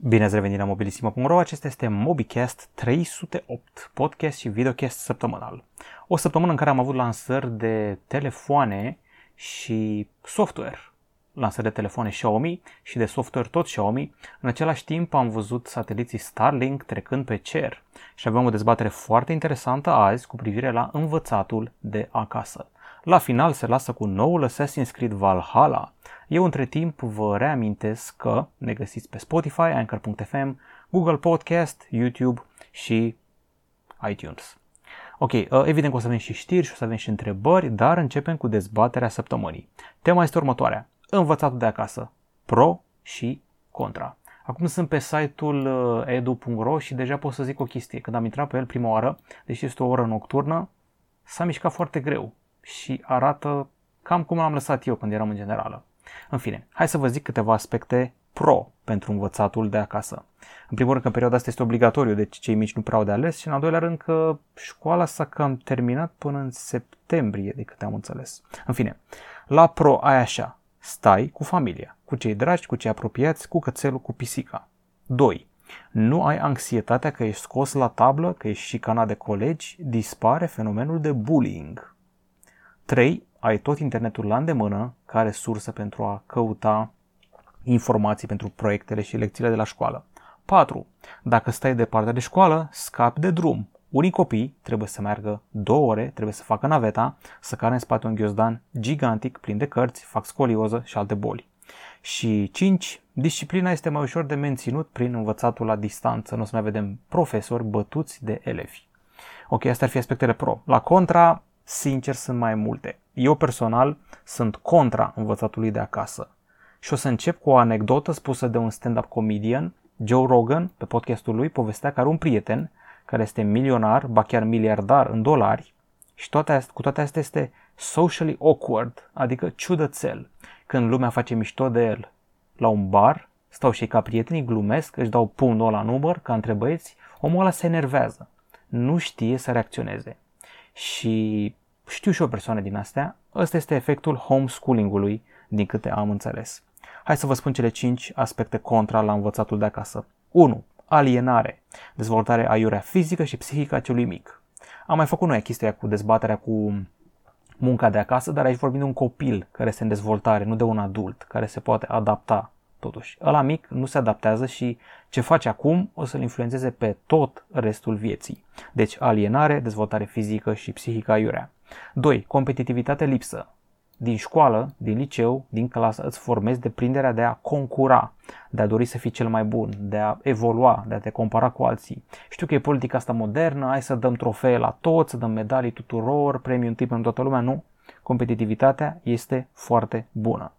Bine ați revenit la mobilisimo.ro, acesta este MobiCast 308, podcast și videocast săptămânal. O săptămână în care am avut lansări de telefoane și software. Lansări de telefoane Xiaomi și de software tot Xiaomi. În același timp am văzut sateliții Starlink trecând pe cer și avem o dezbatere foarte interesantă azi cu privire la învățatul de acasă. La final se lasă cu noul Assassin's Creed Valhalla. Eu între timp vă reamintesc că ne găsiți pe Spotify, Anchor.fm, Google Podcast, YouTube și iTunes. Ok, uh, evident că o să avem și știri și o să avem și întrebări, dar începem cu dezbaterea săptămânii. Tema este următoarea. Învățatul de acasă. Pro și contra. Acum sunt pe site-ul uh, edu.ro și deja pot să zic o chestie. Când am intrat pe el prima oară, deși este o oră nocturnă, s-a mișcat foarte greu și arată cam cum l-am lăsat eu când eram în generală. În fine, hai să vă zic câteva aspecte pro pentru învățatul de acasă. În primul rând că în perioada asta este obligatoriu, deci cei mici nu prea au de ales și în al doilea rând că școala s-a cam terminat până în septembrie, de câte am înțeles. În fine, la pro ai așa, stai cu familia, cu cei dragi, cu cei apropiați, cu cățelul, cu pisica. 2. Nu ai anxietatea că ești scos la tablă, că ești șicanat de colegi, dispare fenomenul de bullying. 3. Ai tot internetul la îndemână ca resursă pentru a căuta informații pentru proiectele și lecțiile de la școală. 4. Dacă stai departe de școală, scapi de drum. Unii copii trebuie să meargă două ore, trebuie să facă naveta, să care în spate un ghiozdan gigantic plin de cărți, fac scolioză și alte boli. Și 5. Disciplina este mai ușor de menținut prin învățatul la distanță. Nu o să mai vedem profesori bătuți de elevi. Ok, astea ar fi aspectele pro. La contra, sincer, sunt mai multe. Eu personal sunt contra învățatului de acasă. Și o să încep cu o anecdotă spusă de un stand-up comedian, Joe Rogan, pe podcastul lui, povestea că are un prieten care este milionar, ba chiar miliardar în dolari și toate astea, cu toate astea este socially awkward, adică ciudățel. Când lumea face mișto de el la un bar, stau și ca prietenii, glumesc, își dau pumnul la număr, ca între băieți, omul ăla se enervează. Nu știe să reacționeze. Și știu și o persoană din astea, ăsta este efectul homeschooling-ului, din câte am înțeles. Hai să vă spun cele 5 aspecte contra la învățatul de acasă. 1. Alienare. Dezvoltare aiurea fizică și psihică a celui mic. Am mai făcut noi chestia cu dezbaterea cu munca de acasă, dar aici vorbim de un copil care este în dezvoltare, nu de un adult care se poate adapta totuși. Ăla mic nu se adaptează și ce face acum o să-l influențeze pe tot restul vieții. Deci alienare, dezvoltare fizică și psihică aiurea. 2. Competitivitate lipsă. Din școală, din liceu, din clasă îți formezi deprinderea de a concura, de a dori să fii cel mai bun, de a evolua, de a te compara cu alții. Știu că e politica asta modernă, hai să dăm trofee la toți, să dăm medalii tuturor, premii un tip pentru toată lumea, nu. Competitivitatea este foarte bună.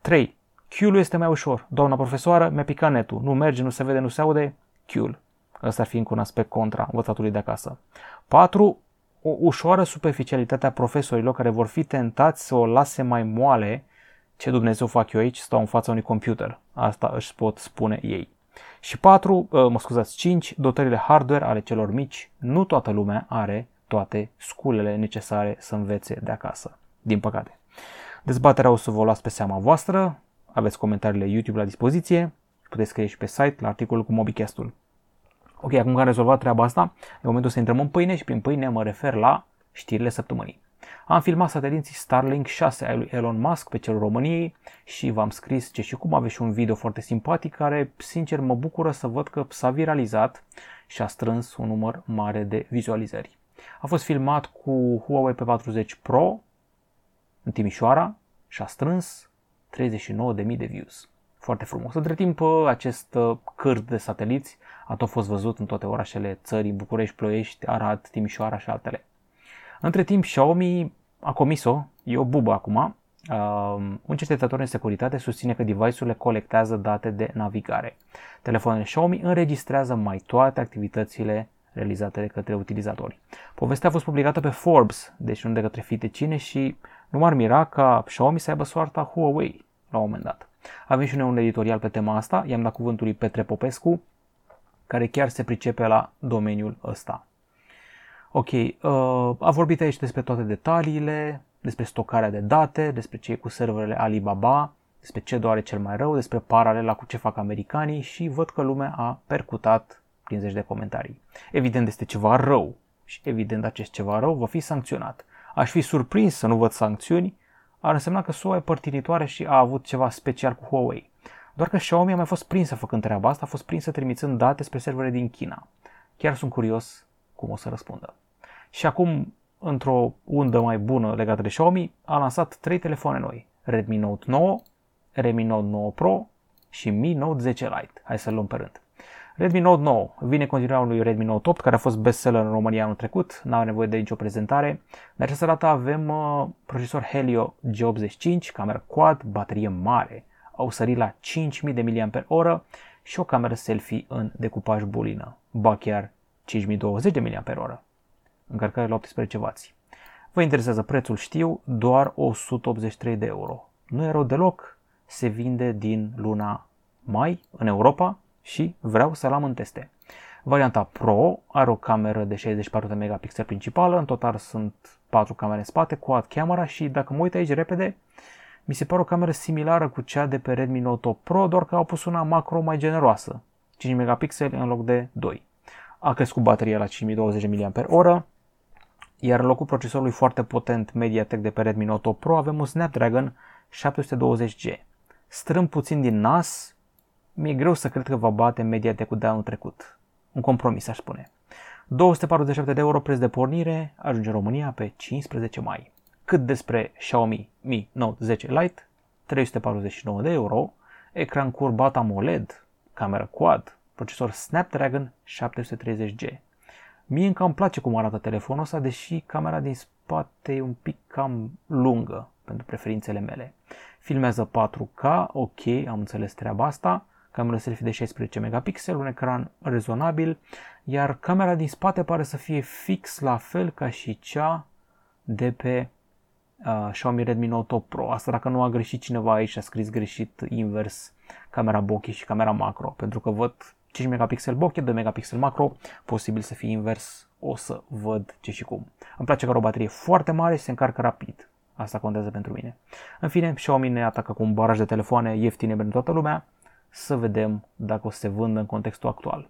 3. Q-ul este mai ușor. Doamna profesoară, mi-a picat netul. Nu merge, nu se vede, nu se aude. Q-ul. Ăsta ar fi încă un aspect contra învățatului de acasă. 4 o ușoară superficialitate a profesorilor care vor fi tentați să o lase mai moale ce Dumnezeu fac eu aici, stau în fața unui computer. Asta își pot spune ei. Și 4, ă, mă scuzați, 5, dotările hardware ale celor mici. Nu toată lumea are toate sculele necesare să învețe de acasă, din păcate. Dezbaterea o să vă luați pe seama voastră, aveți comentariile YouTube la dispoziție, puteți scrie și pe site la articolul cu Mobicastul. Ok, acum că am rezolvat treaba asta, e momentul să intrăm în pâine și prin pâine mă refer la știrile săptămânii. Am filmat sateliții Starlink 6 ai lui Elon Musk pe cerul României și v-am scris ce și cum aveți și un video foarte simpatic care, sincer, mă bucură să văd că s-a viralizat și a strâns un număr mare de vizualizări. A fost filmat cu Huawei P40 Pro în Timișoara și a strâns 39.000 de views. Foarte frumos. Între timp, acest uh, cârt de sateliți a tot fost văzut în toate orașele țării, București, Ploiești, Arad, Timișoara și altele. Între timp, Xiaomi a comis-o, e o bubă acum, Uh, un cercetător în securitate susține că device-urile colectează date de navigare. Telefoanele Xiaomi înregistrează mai toate activitățile realizate de către utilizatori. Povestea a fost publicată pe Forbes, deci nu de către fite cine și nu m-ar mira ca Xiaomi să aibă soarta Huawei la un moment dat. Avem și noi un editorial pe tema asta, i-am dat cuvântul lui Petre Popescu, care chiar se pricepe la domeniul ăsta. Ok, uh, a vorbit aici despre toate detaliile, despre stocarea de date, despre cei cu serverele Alibaba, despre ce doare cel mai rău, despre paralela cu ce fac americanii și văd că lumea a percutat prin zeci de comentarii. Evident este ceva rău și evident acest ceva rău va fi sancționat. Aș fi surprins să nu văd sancțiuni, ar însemna că SUA e părtinitoare și a avut ceva special cu Huawei. Doar că Xiaomi a mai fost prinsă făcând treaba asta, a fost prinsă trimițând date spre servere din China. Chiar sunt curios cum o să răspundă. Și acum, într-o undă mai bună legată de Xiaomi, a lansat trei telefoane noi. Redmi Note 9, Redmi Note 9 Pro și Mi Note 10 Lite. Hai să luăm pe rând. Redmi Note 9 vine continuarea lui Redmi Note 8, care a fost bestseller în România anul trecut, n are nevoie de nicio prezentare. De această dată avem uh, procesor Helio G85, cameră quad, baterie mare, au sărit la 5000 de mAh și o cameră selfie în decupaj bulină, ba chiar 5020 de mAh, încărcare la 18 W. Vă interesează prețul, știu, doar 183 de euro. Nu e rău deloc, se vinde din luna mai în Europa și vreau să-l am în teste. Varianta Pro are o cameră de 64 de megapixel principală, în total sunt 4 camere în spate, quad camera și dacă mă uit aici repede, mi se pare o cameră similară cu cea de pe Redmi Note 8 Pro, doar că au pus una macro mai generoasă, 5 megapixeli în loc de 2. A crescut bateria la 5020 mAh, iar în locul procesorului foarte potent MediaTek de pe Redmi Note 8 Pro avem un Snapdragon 720G. Strâm puțin din nas, mi-e greu să cred că va bate MediaTek-ul de anul trecut. Un compromis, aș spune. 247 de euro preț de pornire, ajunge în România pe 15 mai. Cât despre Xiaomi Mi Note 10 Lite, 349 de euro, ecran curbat AMOLED, cameră quad, procesor Snapdragon 730G. Mie încă îmi place cum arată telefonul ăsta, deși camera din spate e un pic cam lungă pentru preferințele mele. Filmează 4K, ok, am înțeles treaba asta, camera selfie de 16 megapixel, un ecran rezonabil, iar camera din spate pare să fie fix la fel ca și cea de pe uh, Xiaomi Redmi Note 8 Pro. Asta dacă nu a greșit cineva aici și a scris greșit invers camera bokeh și camera macro, pentru că văd 5 megapixel bokeh, 2 megapixel macro, posibil să fie invers, o să văd ce și cum. Îmi place că are o baterie foarte mare și se încarcă rapid. Asta contează pentru mine. În fine, Xiaomi ne atacă cu un baraj de telefoane ieftine pentru toată lumea. Să vedem dacă o să se vândă în contextul actual.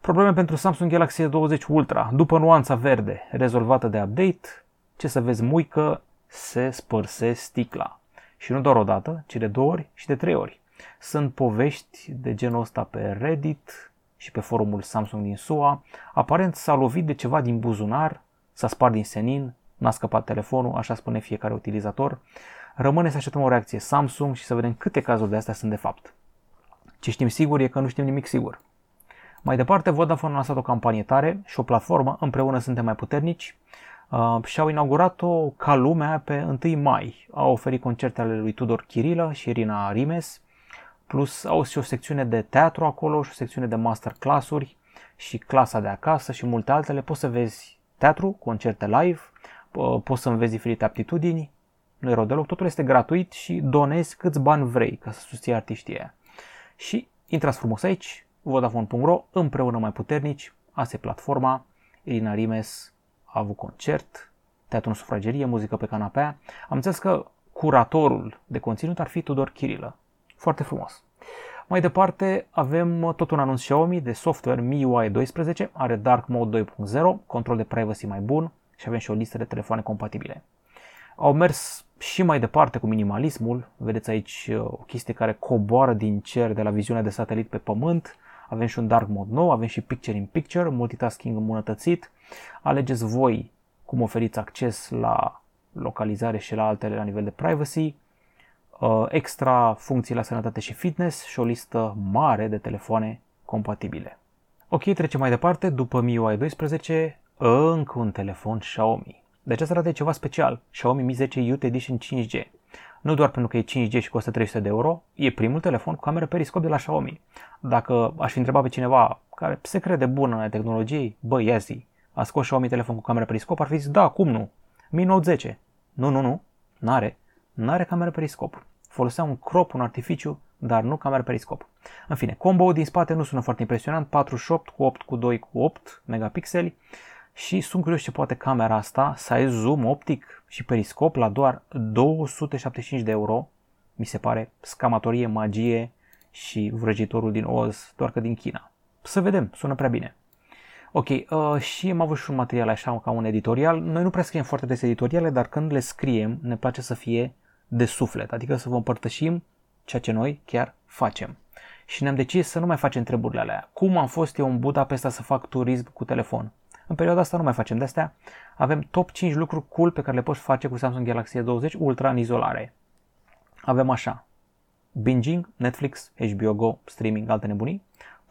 Probleme pentru Samsung Galaxy S20 Ultra. După nuanța verde rezolvată de update, ce să vezi muică, se spărse sticla. Și nu doar o dată, ci de două ori și de trei ori. Sunt povești de genul ăsta pe Reddit și pe forumul Samsung din SUA. Aparent s-a lovit de ceva din buzunar, s-a spart din senin, n-a scăpat telefonul, așa spune fiecare utilizator. Rămâne să așteptăm o reacție Samsung și să vedem câte cazuri de astea sunt de fapt. Ce știm sigur e că nu știm nimic sigur. Mai departe, Vodafone a lansat o campanie tare și o platformă, împreună suntem mai puternici, uh, și au inaugurat-o ca lumea pe 1 mai. Au oferit concerte ale lui Tudor Chirilă și Irina Rimes, plus au și o secțiune de teatru acolo și o secțiune de masterclass-uri și clasa de acasă și multe altele. Poți să vezi teatru, concerte live, poți să înveți diferite aptitudini, nu e rău deloc, totul este gratuit și donezi câți bani vrei ca să susții artiștii aia. Și intrați frumos aici, Vodafone.ro, împreună mai puternici, asta e platforma, Irina Rimes a avut concert, teatru în sufragerie, muzică pe canapea. Am înțeles că curatorul de conținut ar fi Tudor Chirilă. Foarte frumos. Mai departe avem tot un anunț Xiaomi de software MIUI 12, are Dark Mode 2.0, control de privacy mai bun și avem și o listă de telefoane compatibile. Au mers și mai departe cu minimalismul, vedeți aici uh, o chestie care coboară din cer de la viziunea de satelit pe pământ, avem și un dark mode nou, avem și picture in picture, multitasking îmbunătățit. Alegeți voi cum oferiți acces la localizare și la altele la nivel de privacy, uh, extra funcții la sănătate și fitness și o listă mare de telefoane compatibile. Ok, trecem mai departe. După MIUI 12, încă un telefon Xiaomi. De aceasta arată ceva special, Xiaomi Mi 10 Youth Edition 5G. Nu doar pentru că e 5G și costă 300 de euro, e primul telefon cu cameră periscop de la Xiaomi. Dacă aș fi întrebat pe cineva care se crede bun în tehnologiei, bă, ia zi, a scos Xiaomi telefon cu cameră periscop, ar fi zis, da, cum nu? Mi Note 10. Nu, nu, nu, n-are. N-are cameră periscop. Folosea un crop, un artificiu, dar nu cameră periscop. În fine, combo din spate nu sună foarte impresionant, 48 cu 8 cu 2 cu 8 megapixeli și sunt curios ce poate camera asta să ai zoom optic și periscop la doar 275 de euro. mi se pare scamatorie, magie și vrăjitorul din Oz, doar că din China. Să vedem, sună prea bine. Ok, uh, și am avut și un material așa ca un editorial. Noi nu prea scriem foarte des editoriale, dar când le scriem ne place să fie de suflet, adică să vă împărtășim ceea ce noi chiar facem. Și ne-am decis să nu mai facem treburile alea. Cum am fost eu în Budapesta să fac turism cu telefon? În perioada asta nu mai facem de astea. Avem top 5 lucruri cool pe care le poți face cu Samsung Galaxy S20 Ultra în izolare. Avem așa. Binging, Netflix, HBO Go, streaming, alte nebunii.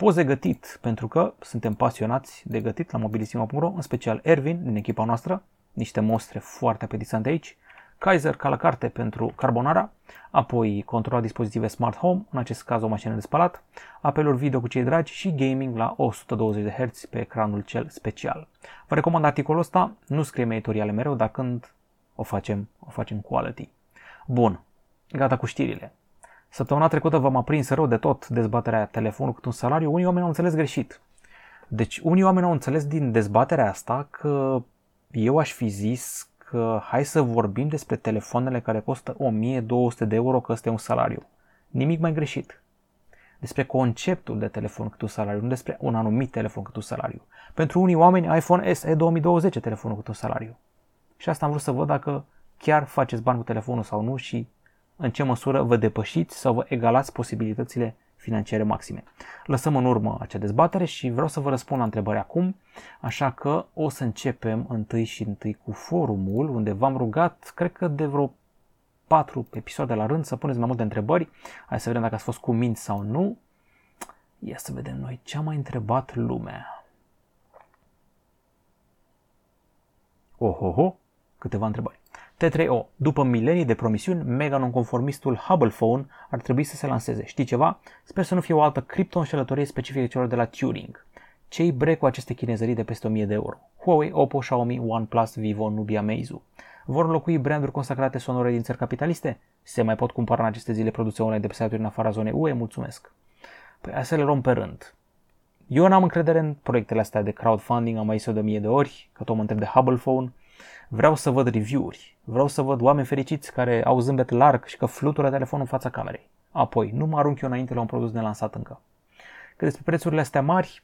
Poze gătit, pentru că suntem pasionați de gătit la mobilisimo.ro, în special Ervin din echipa noastră, niște mostre foarte apetizante aici, Kaiser ca la carte pentru carbonara, apoi controla dispozitive Smart Home, în acest caz o mașină de spălat, apeluri video cu cei dragi și gaming la 120 de Hz pe ecranul cel special. Vă recomand articolul ăsta, nu scriem editoriale mereu, dar când o facem, o facem quality. Bun, gata cu știrile. Săptămâna trecută v-am aprins rău de tot dezbaterea telefonul cât un salariu. Unii oameni au înțeles greșit. Deci unii oameni au înțeles din dezbaterea asta că eu aș fi zis că hai să vorbim despre telefoanele care costă 1200 de euro că este un salariu. Nimic mai greșit. Despre conceptul de telefon cât un salariu, nu despre un anumit telefon cât un salariu. Pentru unii oameni iPhone SE 2020 telefonul cât un salariu. Și asta am vrut să văd dacă chiar faceți bani cu telefonul sau nu și în ce măsură vă depășiți sau vă egalați posibilitățile financiare maxime. Lăsăm în urmă acea dezbatere și vreau să vă răspund la întrebări acum, așa că o să începem întâi și întâi cu forumul, unde v-am rugat, cred că de vreo patru episoade la rând, să puneți mai multe întrebări. Hai să vedem dacă ați fost cu minți sau nu. Ia să vedem noi ce a mai întrebat lumea. Ohoho, câteva întrebări. T3O. După milenii de promisiuni, mega nonconformistul Hubble Phone ar trebui să se lanseze. Știi ceva? Sper să nu fie o altă cripto-înșelătorie specifică celor de la Turing. Ce-i bre cu aceste chinezării de peste 1000 de euro? Huawei, Oppo, Xiaomi, OnePlus, Vivo, Nubia, Meizu. Vor înlocui branduri consacrate sonore din țări capitaliste? Se mai pot cumpăra în aceste zile produse online de pe site-uri în afara zonei UE? Mulțumesc! Păi hai să le luăm pe rând. Eu n-am încredere în proiectele astea de crowdfunding, am mai zis de mie de ori, că tot mă întreb de Hubble Phone. Vreau să văd review-uri, vreau să văd oameni fericiți care au zâmbet larg și că flutură telefonul în fața camerei. Apoi, nu mă arunc eu înainte la un produs nelansat încă. Că despre prețurile astea mari,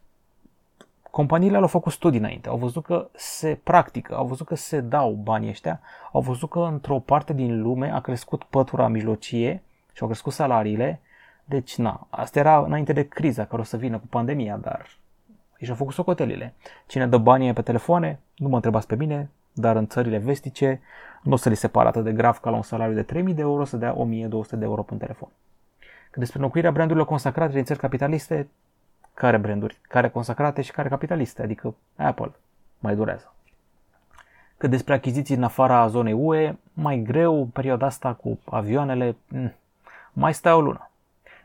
companiile au făcut studii înainte, au văzut că se practică, au văzut că se dau banii ăștia, au văzut că într-o parte din lume a crescut pătura mijlocie și au crescut salariile, deci na, asta era înainte de criza care o să vină cu pandemia, dar și au făcut socotelile. Cine dă banii pe telefoane, nu mă întrebați pe mine, dar în țările vestice nu o să li se pară atât de grav ca la un salariu de 3000 de euro să dea 1200 de euro pe un telefon. Că despre înlocuirea brandurilor consacrate din țări capitaliste, care branduri? Care consacrate și care capitaliste? Adică Apple. Mai durează. Că despre achiziții în afara zonei UE, mai greu, perioada asta cu avioanele, mm, mai stai o lună.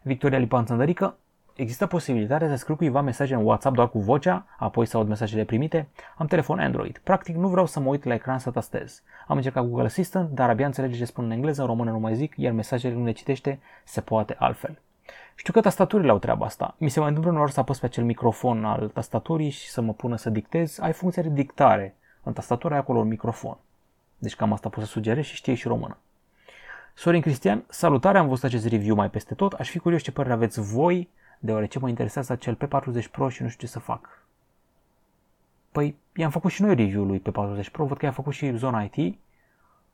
Victoria Lipan Țăndărică, Există posibilitatea să scriu cuiva mesaje în WhatsApp doar cu vocea, apoi să aud mesajele primite? Am telefon Android. Practic nu vreau să mă uit la ecran să tastez. Am încercat Google Assistant, dar abia înțelege ce spun în engleză, în română nu mai zic, iar mesajele nu le citește, se poate altfel. Știu că tastaturile au treaba asta. Mi se mai întâmplă uneori să apăs pe acel microfon al tastaturii și să mă pună să dictez. Ai funcția de dictare. În tastatură ai acolo un microfon. Deci cam asta pot să sugerez și știe și română. Sorin Cristian, salutare, am văzut acest review mai peste tot. Aș fi curios ce părere aveți voi deoarece mă interesează acel P40 Pro și nu știu ce să fac. Păi, i-am făcut și noi review-ul lui P40 Pro, văd că i-a făcut și zona IT.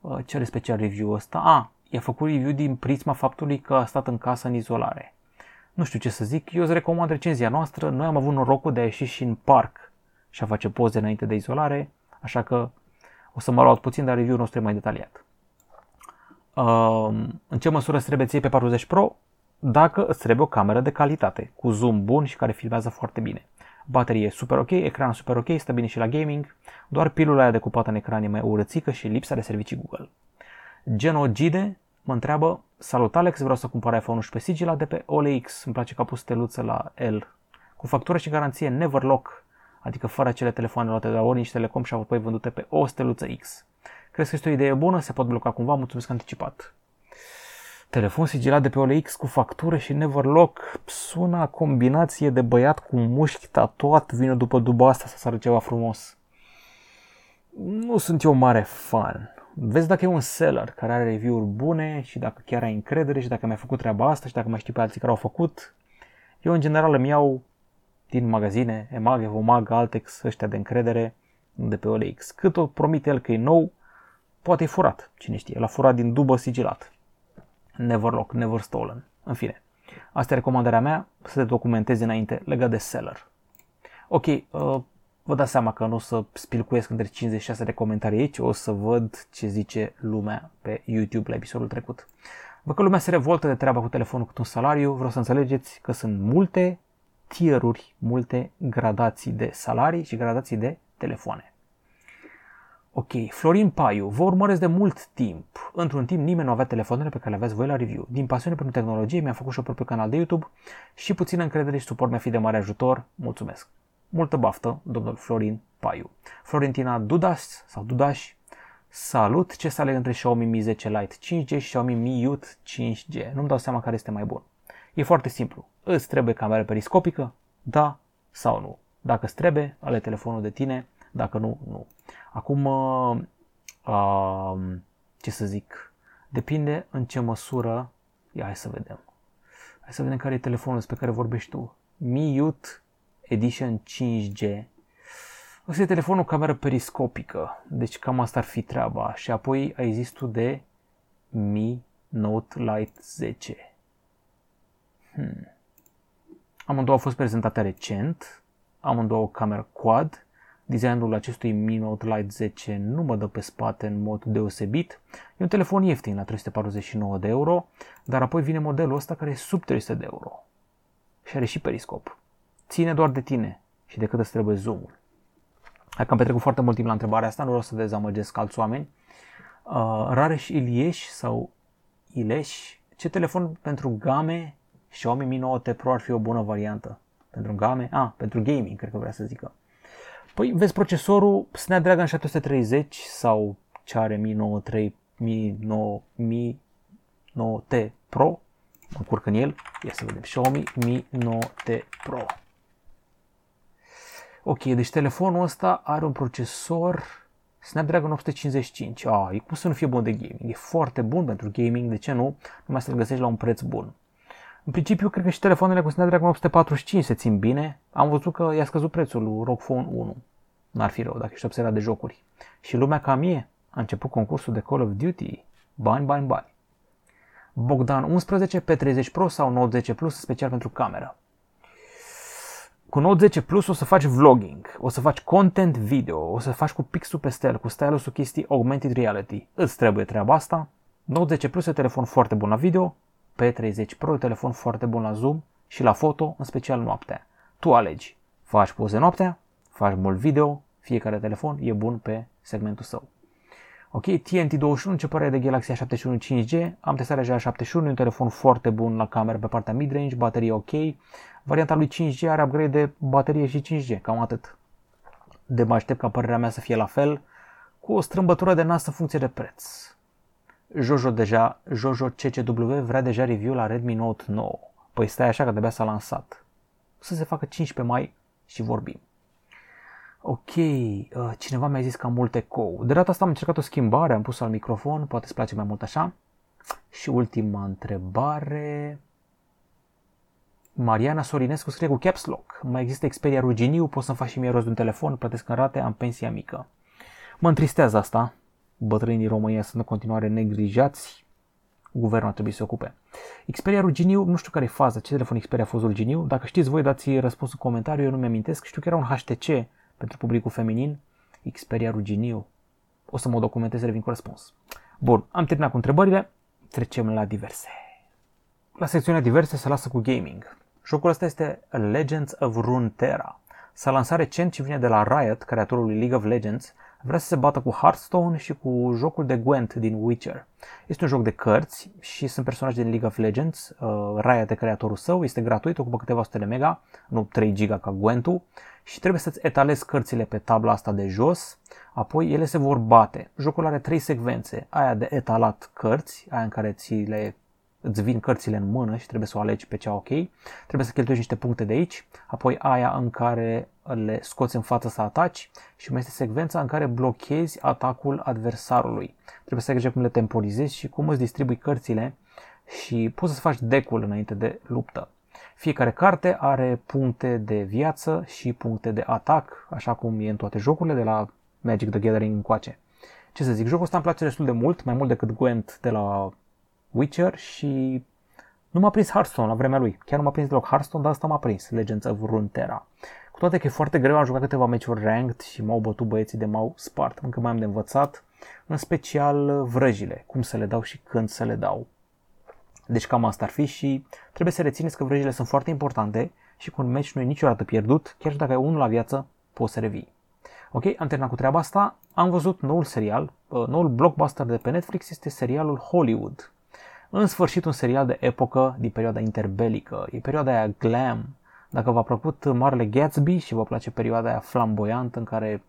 Uh, ce are special review ăsta? A, i-a făcut review din prisma faptului că a stat în casă în izolare. Nu știu ce să zic, eu îți recomand recenzia noastră. Noi am avut norocul de a ieși și în parc și a face poze înainte de izolare, așa că o să mă luat puțin, dar review-ul nostru e mai detaliat. Uh, în ce măsură îți trebuie ție pe 40 Pro? Dacă îți trebuie o cameră de calitate, cu zoom bun și care filmează foarte bine. Baterie super ok, ecran super ok, stă bine și la gaming, doar pilula aia decupată în ecran e mai urățică și lipsa de servicii Google. Geno Gide mă întreabă, salut Alex, vreau să cumpăr iPhone 11 sigila de pe OLX, îmi place că a pus steluță la L, cu factură și garanție Neverlock, adică fără acele telefoane luate de la Orange Telecom și apoi vândute pe o steluță X. Crezi că este o idee bună? Se pot bloca cumva? Mulțumesc anticipat. Telefon sigilat de pe OLX cu factură și Neverlock sună combinație de băiat cu mușchi tatuat, vine după duba asta să sară ceva frumos. Nu sunt eu mare fan. Vezi dacă e un seller care are review-uri bune și dacă chiar ai încredere și dacă mai făcut treaba asta și dacă mai știi pe alții care au făcut. Eu în general îmi iau din magazine, EMAG, EVOMAG, Altex, ăștia de încredere, de pe OLX. Cât o promite el că e nou, poate e furat, cine știe. L-a furat din dubă sigilat. Never lock, never stolen. În fine, asta e recomandarea mea, să te documentezi înainte legat de seller. Ok, uh, vă dați seama că nu o să spilcuiesc între 56 de comentarii aici, o să văd ce zice lumea pe YouTube la episodul trecut. Văd că lumea se revoltă de treaba cu telefonul cu un salariu, vreau să înțelegeți că sunt multe tieruri, multe gradații de salarii și gradații de telefoane. Ok, Florin Paiu, vă urmăresc de mult timp. Într-un timp nimeni nu avea telefoanele pe care le aveți voi la review. Din pasiune pentru tehnologie mi-am făcut și o propriu canal de YouTube și puțină încredere și suport mi-a fi de mare ajutor. Mulțumesc! Multă baftă, domnul Florin Paiu. Florentina Dudas sau Dudaș, salut! Ce să aleg între Xiaomi Mi 10 Lite 5G și Xiaomi Mi Youth 5G? Nu-mi dau seama care este mai bun. E foarte simplu. Îți trebuie cameră periscopică? Da sau nu? Dacă îți trebuie, ale telefonul de tine, dacă nu, nu. Acum, uh, uh, ce să zic, depinde în ce măsură, ia hai să vedem. Hai să vedem care e telefonul despre care vorbești tu. Mi Youth Edition 5G. Ăsta e telefonul cu cameră periscopică, deci cam asta ar fi treaba. Și apoi ai zis tu de Mi Note Lite 10. Hmm. Amândouă au fost prezentate recent, amândouă o cameră quad, Designul acestui Mi Note Lite 10 nu mă dă pe spate în mod deosebit. E un telefon ieftin la 349 de euro, dar apoi vine modelul ăsta care e sub 300 de euro. Și are și periscop. Ține doar de tine și de cât îți trebuie zoom-ul. Dacă am petrecut foarte mult timp la întrebarea asta, nu vreau să dezamăgesc alți oameni. Uh, Rareș Ilieș sau Ileș, ce telefon pentru game Xiaomi Mi 9T Pro ar fi o bună variantă? Pentru game? Ah, pentru gaming, cred că vrea să zică. Păi vezi procesorul Snapdragon 730 sau ce are Mi 9 3 Mi 9 Mi 9T Pro, mă curc în el, ia să vedem, Xiaomi Mi 9T Pro. Ok, deci telefonul ăsta are un procesor Snapdragon 855. Ah, e cum să nu fie bun de gaming? E foarte bun pentru gaming, de ce nu? Numai să-l găsești la un preț bun. În principiu, cred că și telefoanele cu Snapdragon 845 se țin bine. Am văzut că i-a scăzut prețul lui ROG Phone 1. N-ar fi rău dacă ești obsedat de jocuri. Și lumea ca mie a început concursul de Call of Duty. Bani, bani, bani. Bogdan 11 pe 30 Pro sau Note 10 Plus special pentru cameră. Cu Note 10 Plus o să faci vlogging, o să faci content video, o să faci cu pixul pe stel, cu stylus cu chestii augmented reality. Îți trebuie treaba asta. Note 10 Plus e telefon foarte bun la video, P30 Pro e telefon foarte bun la zoom și la foto, în special noaptea. Tu alegi. Faci poze noaptea faci mult video, fiecare telefon e bun pe segmentul său. Ok, TNT21, ce pare de Galaxy A71 5G, am testat deja A71, un telefon foarte bun la cameră pe partea mid-range, baterie ok. Varianta lui 5G are upgrade de baterie și 5G, cam atât. De mă aștept ca părerea mea să fie la fel, cu o strâmbătură de nas în funcție de preț. Jojo deja, Jojo CCW vrea deja review la Redmi Note 9. Păi stai așa că de s-a lansat. Să se facă 15 mai și vorbim. Ok, uh, cineva mi-a zis că am multe ecou. De data asta am încercat o schimbare, am pus al microfon, poate îți place mai mult așa. Și ultima întrebare. Mariana Sorinescu scrie cu caps lock. Mai există Xperia Ruginiu, pot să-mi fac și mie rost de un telefon, plătesc în rate, am pensia mică. Mă întristează asta. Bătrânii din România sunt în continuare neglijați. Guvernul trebuie să se ocupe. Xperia Ruginiu, nu știu care e faza, ce telefon Xperia a fost Ruginiu. Dacă știți voi, dați răspuns în comentariu, eu nu mi-amintesc. Știu că era un HTC pentru publicul feminin, Xperia Ruginiu. O să mă documentez, revin cu răspuns. Bun, am terminat cu întrebările, trecem la diverse. La secțiunea diverse se lasă cu gaming. Jocul ăsta este Legends of Runeterra. S-a lansat recent și vine de la Riot, creatorul lui League of Legends, vrea să se bată cu Hearthstone și cu jocul de Gwent din Witcher. Este un joc de cărți și sunt personaje din League of Legends. Uh, Riot e creatorul său, este gratuit, ocupă câteva sute de mega, nu 3 giga ca Gwentul și trebuie să-ți etalezi cărțile pe tabla asta de jos, apoi ele se vor bate. Jocul are trei secvențe, aia de etalat cărți, aia în care ți le îți vin cărțile în mână și trebuie să o alegi pe cea ok, trebuie să cheltuiești niște puncte de aici, apoi aia în care le scoți în față să ataci și mai este secvența în care blochezi atacul adversarului. Trebuie să ai cum le temporizezi și cum îți distribui cărțile și poți să faci decul înainte de luptă. Fiecare carte are puncte de viață și puncte de atac, așa cum e în toate jocurile de la Magic the Gathering încoace. Ce să zic, jocul ăsta îmi place destul de mult, mai mult decât Gwent de la Witcher și nu m-a prins Hearthstone la vremea lui. Chiar nu m-a prins deloc Hearthstone, dar asta m-a prins, Legends of Runeterra. Cu toate că e foarte greu, am jucat câteva meciuri ranked și m-au bătut băieții de m-au spart. Încă mai am de învățat, în special vrăjile, cum să le dau și când să le dau. Deci cam asta ar fi și trebuie să rețineți că vrăjile sunt foarte importante și cu un meci nu e niciodată pierdut, chiar și dacă ai unul la viață, poți să revii. Ok, am terminat cu treaba asta, am văzut noul serial, uh, noul blockbuster de pe Netflix este serialul Hollywood. În sfârșit un serial de epocă din perioada interbelică, e perioada aia glam. Dacă v-a plăcut Marle Gatsby și vă place perioada aia flamboyantă în care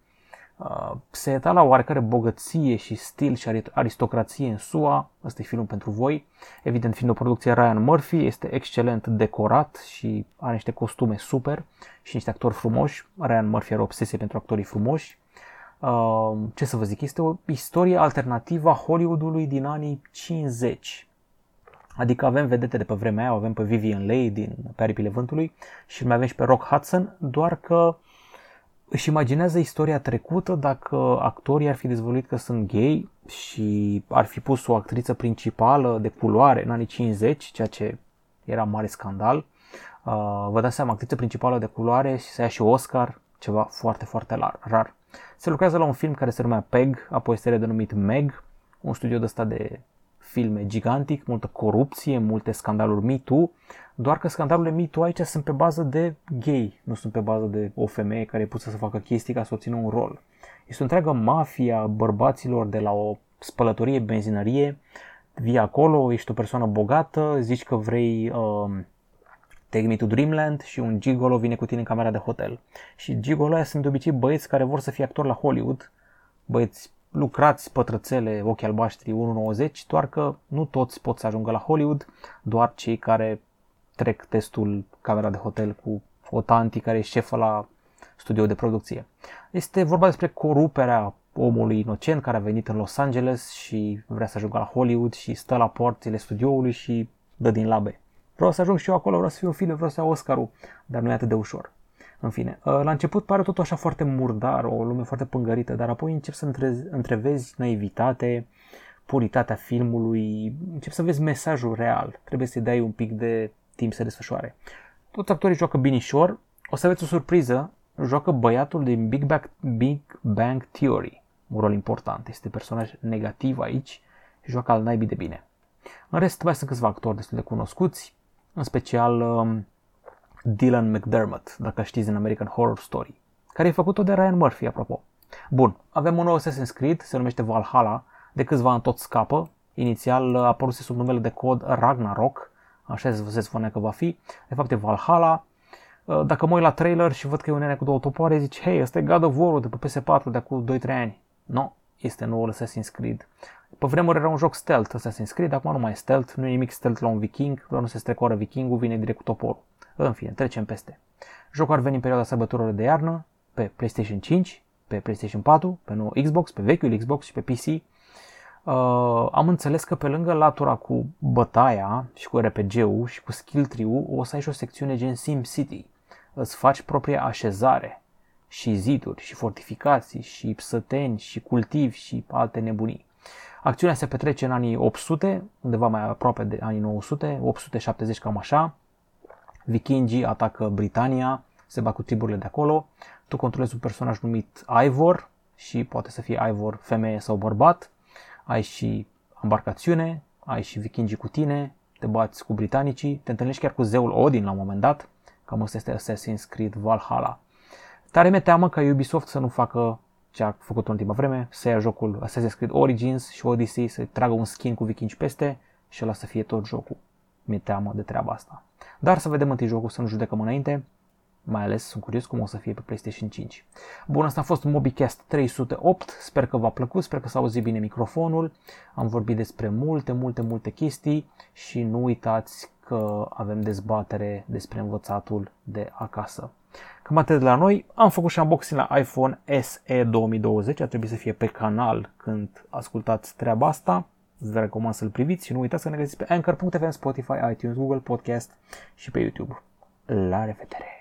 Uh, se etala oarecare bogăție și stil și aristocrație în SUA. Ăsta e filmul pentru voi. Evident, fiind o producție Ryan Murphy, este excelent decorat și are niște costume super și niște actori frumoși. Ryan Murphy are o obsesie pentru actorii frumoși. Uh, ce să vă zic, este o istorie alternativă a Hollywoodului din anii 50. Adică avem vedete de pe vremea aia, avem pe Vivian Leigh din Pe aripile vântului și mai avem și pe Rock Hudson, doar că își imaginează istoria trecută dacă actorii ar fi dezvăluit că sunt gay și ar fi pus o actriță principală de culoare în anii 50, ceea ce era mare scandal. Uh, vă dați seama, actriță principală de culoare și să ia și Oscar, ceva foarte, foarte rar. Se lucrează la un film care se numea PEG, apoi este redenumit MEG, un studio de ăsta de filme gigantic, multă corupție, multe scandaluri Me Too, doar că scandalurile Me Too aici sunt pe bază de gay, nu sunt pe bază de o femeie care e pusă să facă chestii ca să obțină un rol. Este o întreagă mafia bărbaților de la o spălătorie, benzinărie, vii acolo, ești o persoană bogată, zici că vrei uh, Take Me to Dreamland și un gigolo vine cu tine în camera de hotel. Și gigolo sunt de obicei băieți care vor să fie actori la Hollywood, băieți lucrați pătrățele ochi albaștri 1.90, doar că nu toți pot să ajungă la Hollywood, doar cei care trec testul camera de hotel cu o tanti care e șefă la studio de producție. Este vorba despre coruperea omului inocent care a venit în Los Angeles și vrea să ajungă la Hollywood și stă la porțile studioului și dă din labe. Vreau să ajung și eu acolo, vreau să fiu un film, vreau să iau Oscarul, dar nu e atât de ușor. În fine, uh, la început pare totul așa foarte murdar, o lume foarte pângărită, dar apoi încep să întrevezi naivitate, puritatea filmului, încep să vezi mesajul real. Trebuie să-i dai un pic de timp să desfășoare. Toți actorii joacă binișor, o să aveți o surpriză, joacă băiatul din Big Bang, Big Bang Theory, un rol important, este personaj negativ aici și joacă al naibii de bine. În rest, mai sunt câțiva actori destul de cunoscuți, în special um, Dylan McDermott, dacă știți în American Horror Story, care e făcut-o de Ryan Murphy, apropo. Bun, avem un nou Assassin's Creed, se numește Valhalla, de câțiva ani tot scapă. Inițial a apărut sub numele de cod Ragnarok, așa se spune că va fi. De fapt e Valhalla. Dacă mă uit la trailer și văd că e un nene cu două topoare, zici, hei, ăsta e God of War de pe PS4 de acum 2-3 ani. Nu, no, este noul Assassin's Creed. Pe vremuri era un joc stealth Assassin's Creed, acum nu mai e stealth, nu e nimic stealth la un viking, doar nu se strecoară vikingul, vine direct cu toporul. În fine, trecem peste. Jocul ar veni în perioada sărbătorilor de iarnă, pe PlayStation 5, pe PlayStation 4, pe nou Xbox, pe vechiul Xbox și pe PC. Uh, am înțeles că pe lângă latura cu bătaia și cu RPG-ul și cu skill tree-ul, o să ai și o secțiune gen Sim City. Îți faci propria așezare și ziduri și fortificații și săteni și cultivi și alte nebunii. Acțiunea se petrece în anii 800, undeva mai aproape de anii 900, 870 cam așa, Vikingii atacă Britania, se bat cu triburile de acolo. Tu controlezi un personaj numit Ivor și poate să fie Ivor femeie sau bărbat. Ai și embarcațiune, ai și vikingii cu tine, te bați cu britanicii, te întâlnești chiar cu zeul Odin la un moment dat. Cam asta este Assassin's Creed Valhalla. Tare mi teamă ca Ubisoft să nu facă ce a făcut în ultima vreme, să ia jocul Assassin's Creed Origins și Odyssey, să tragă un skin cu vikingi peste și ăla să fie tot jocul. Mi-e teamă de treaba asta. Dar să vedem întâi jocul, să nu judecăm înainte. Mai ales sunt curios cum o să fie pe PlayStation 5. Bun, asta a fost MobiCast 308. Sper că v-a plăcut, sper că s-a auzit bine microfonul. Am vorbit despre multe, multe, multe chestii și nu uitați că avem dezbatere despre învățatul de acasă. Cam atât de la noi. Am făcut și unboxing la iPhone SE 2020. Ar trebui să fie pe canal când ascultați treaba asta. Vă recomand să-l priviți și nu uitați să ne găsiți pe Anchor.fm, Spotify, iTunes, Google Podcast și pe YouTube. La revedere!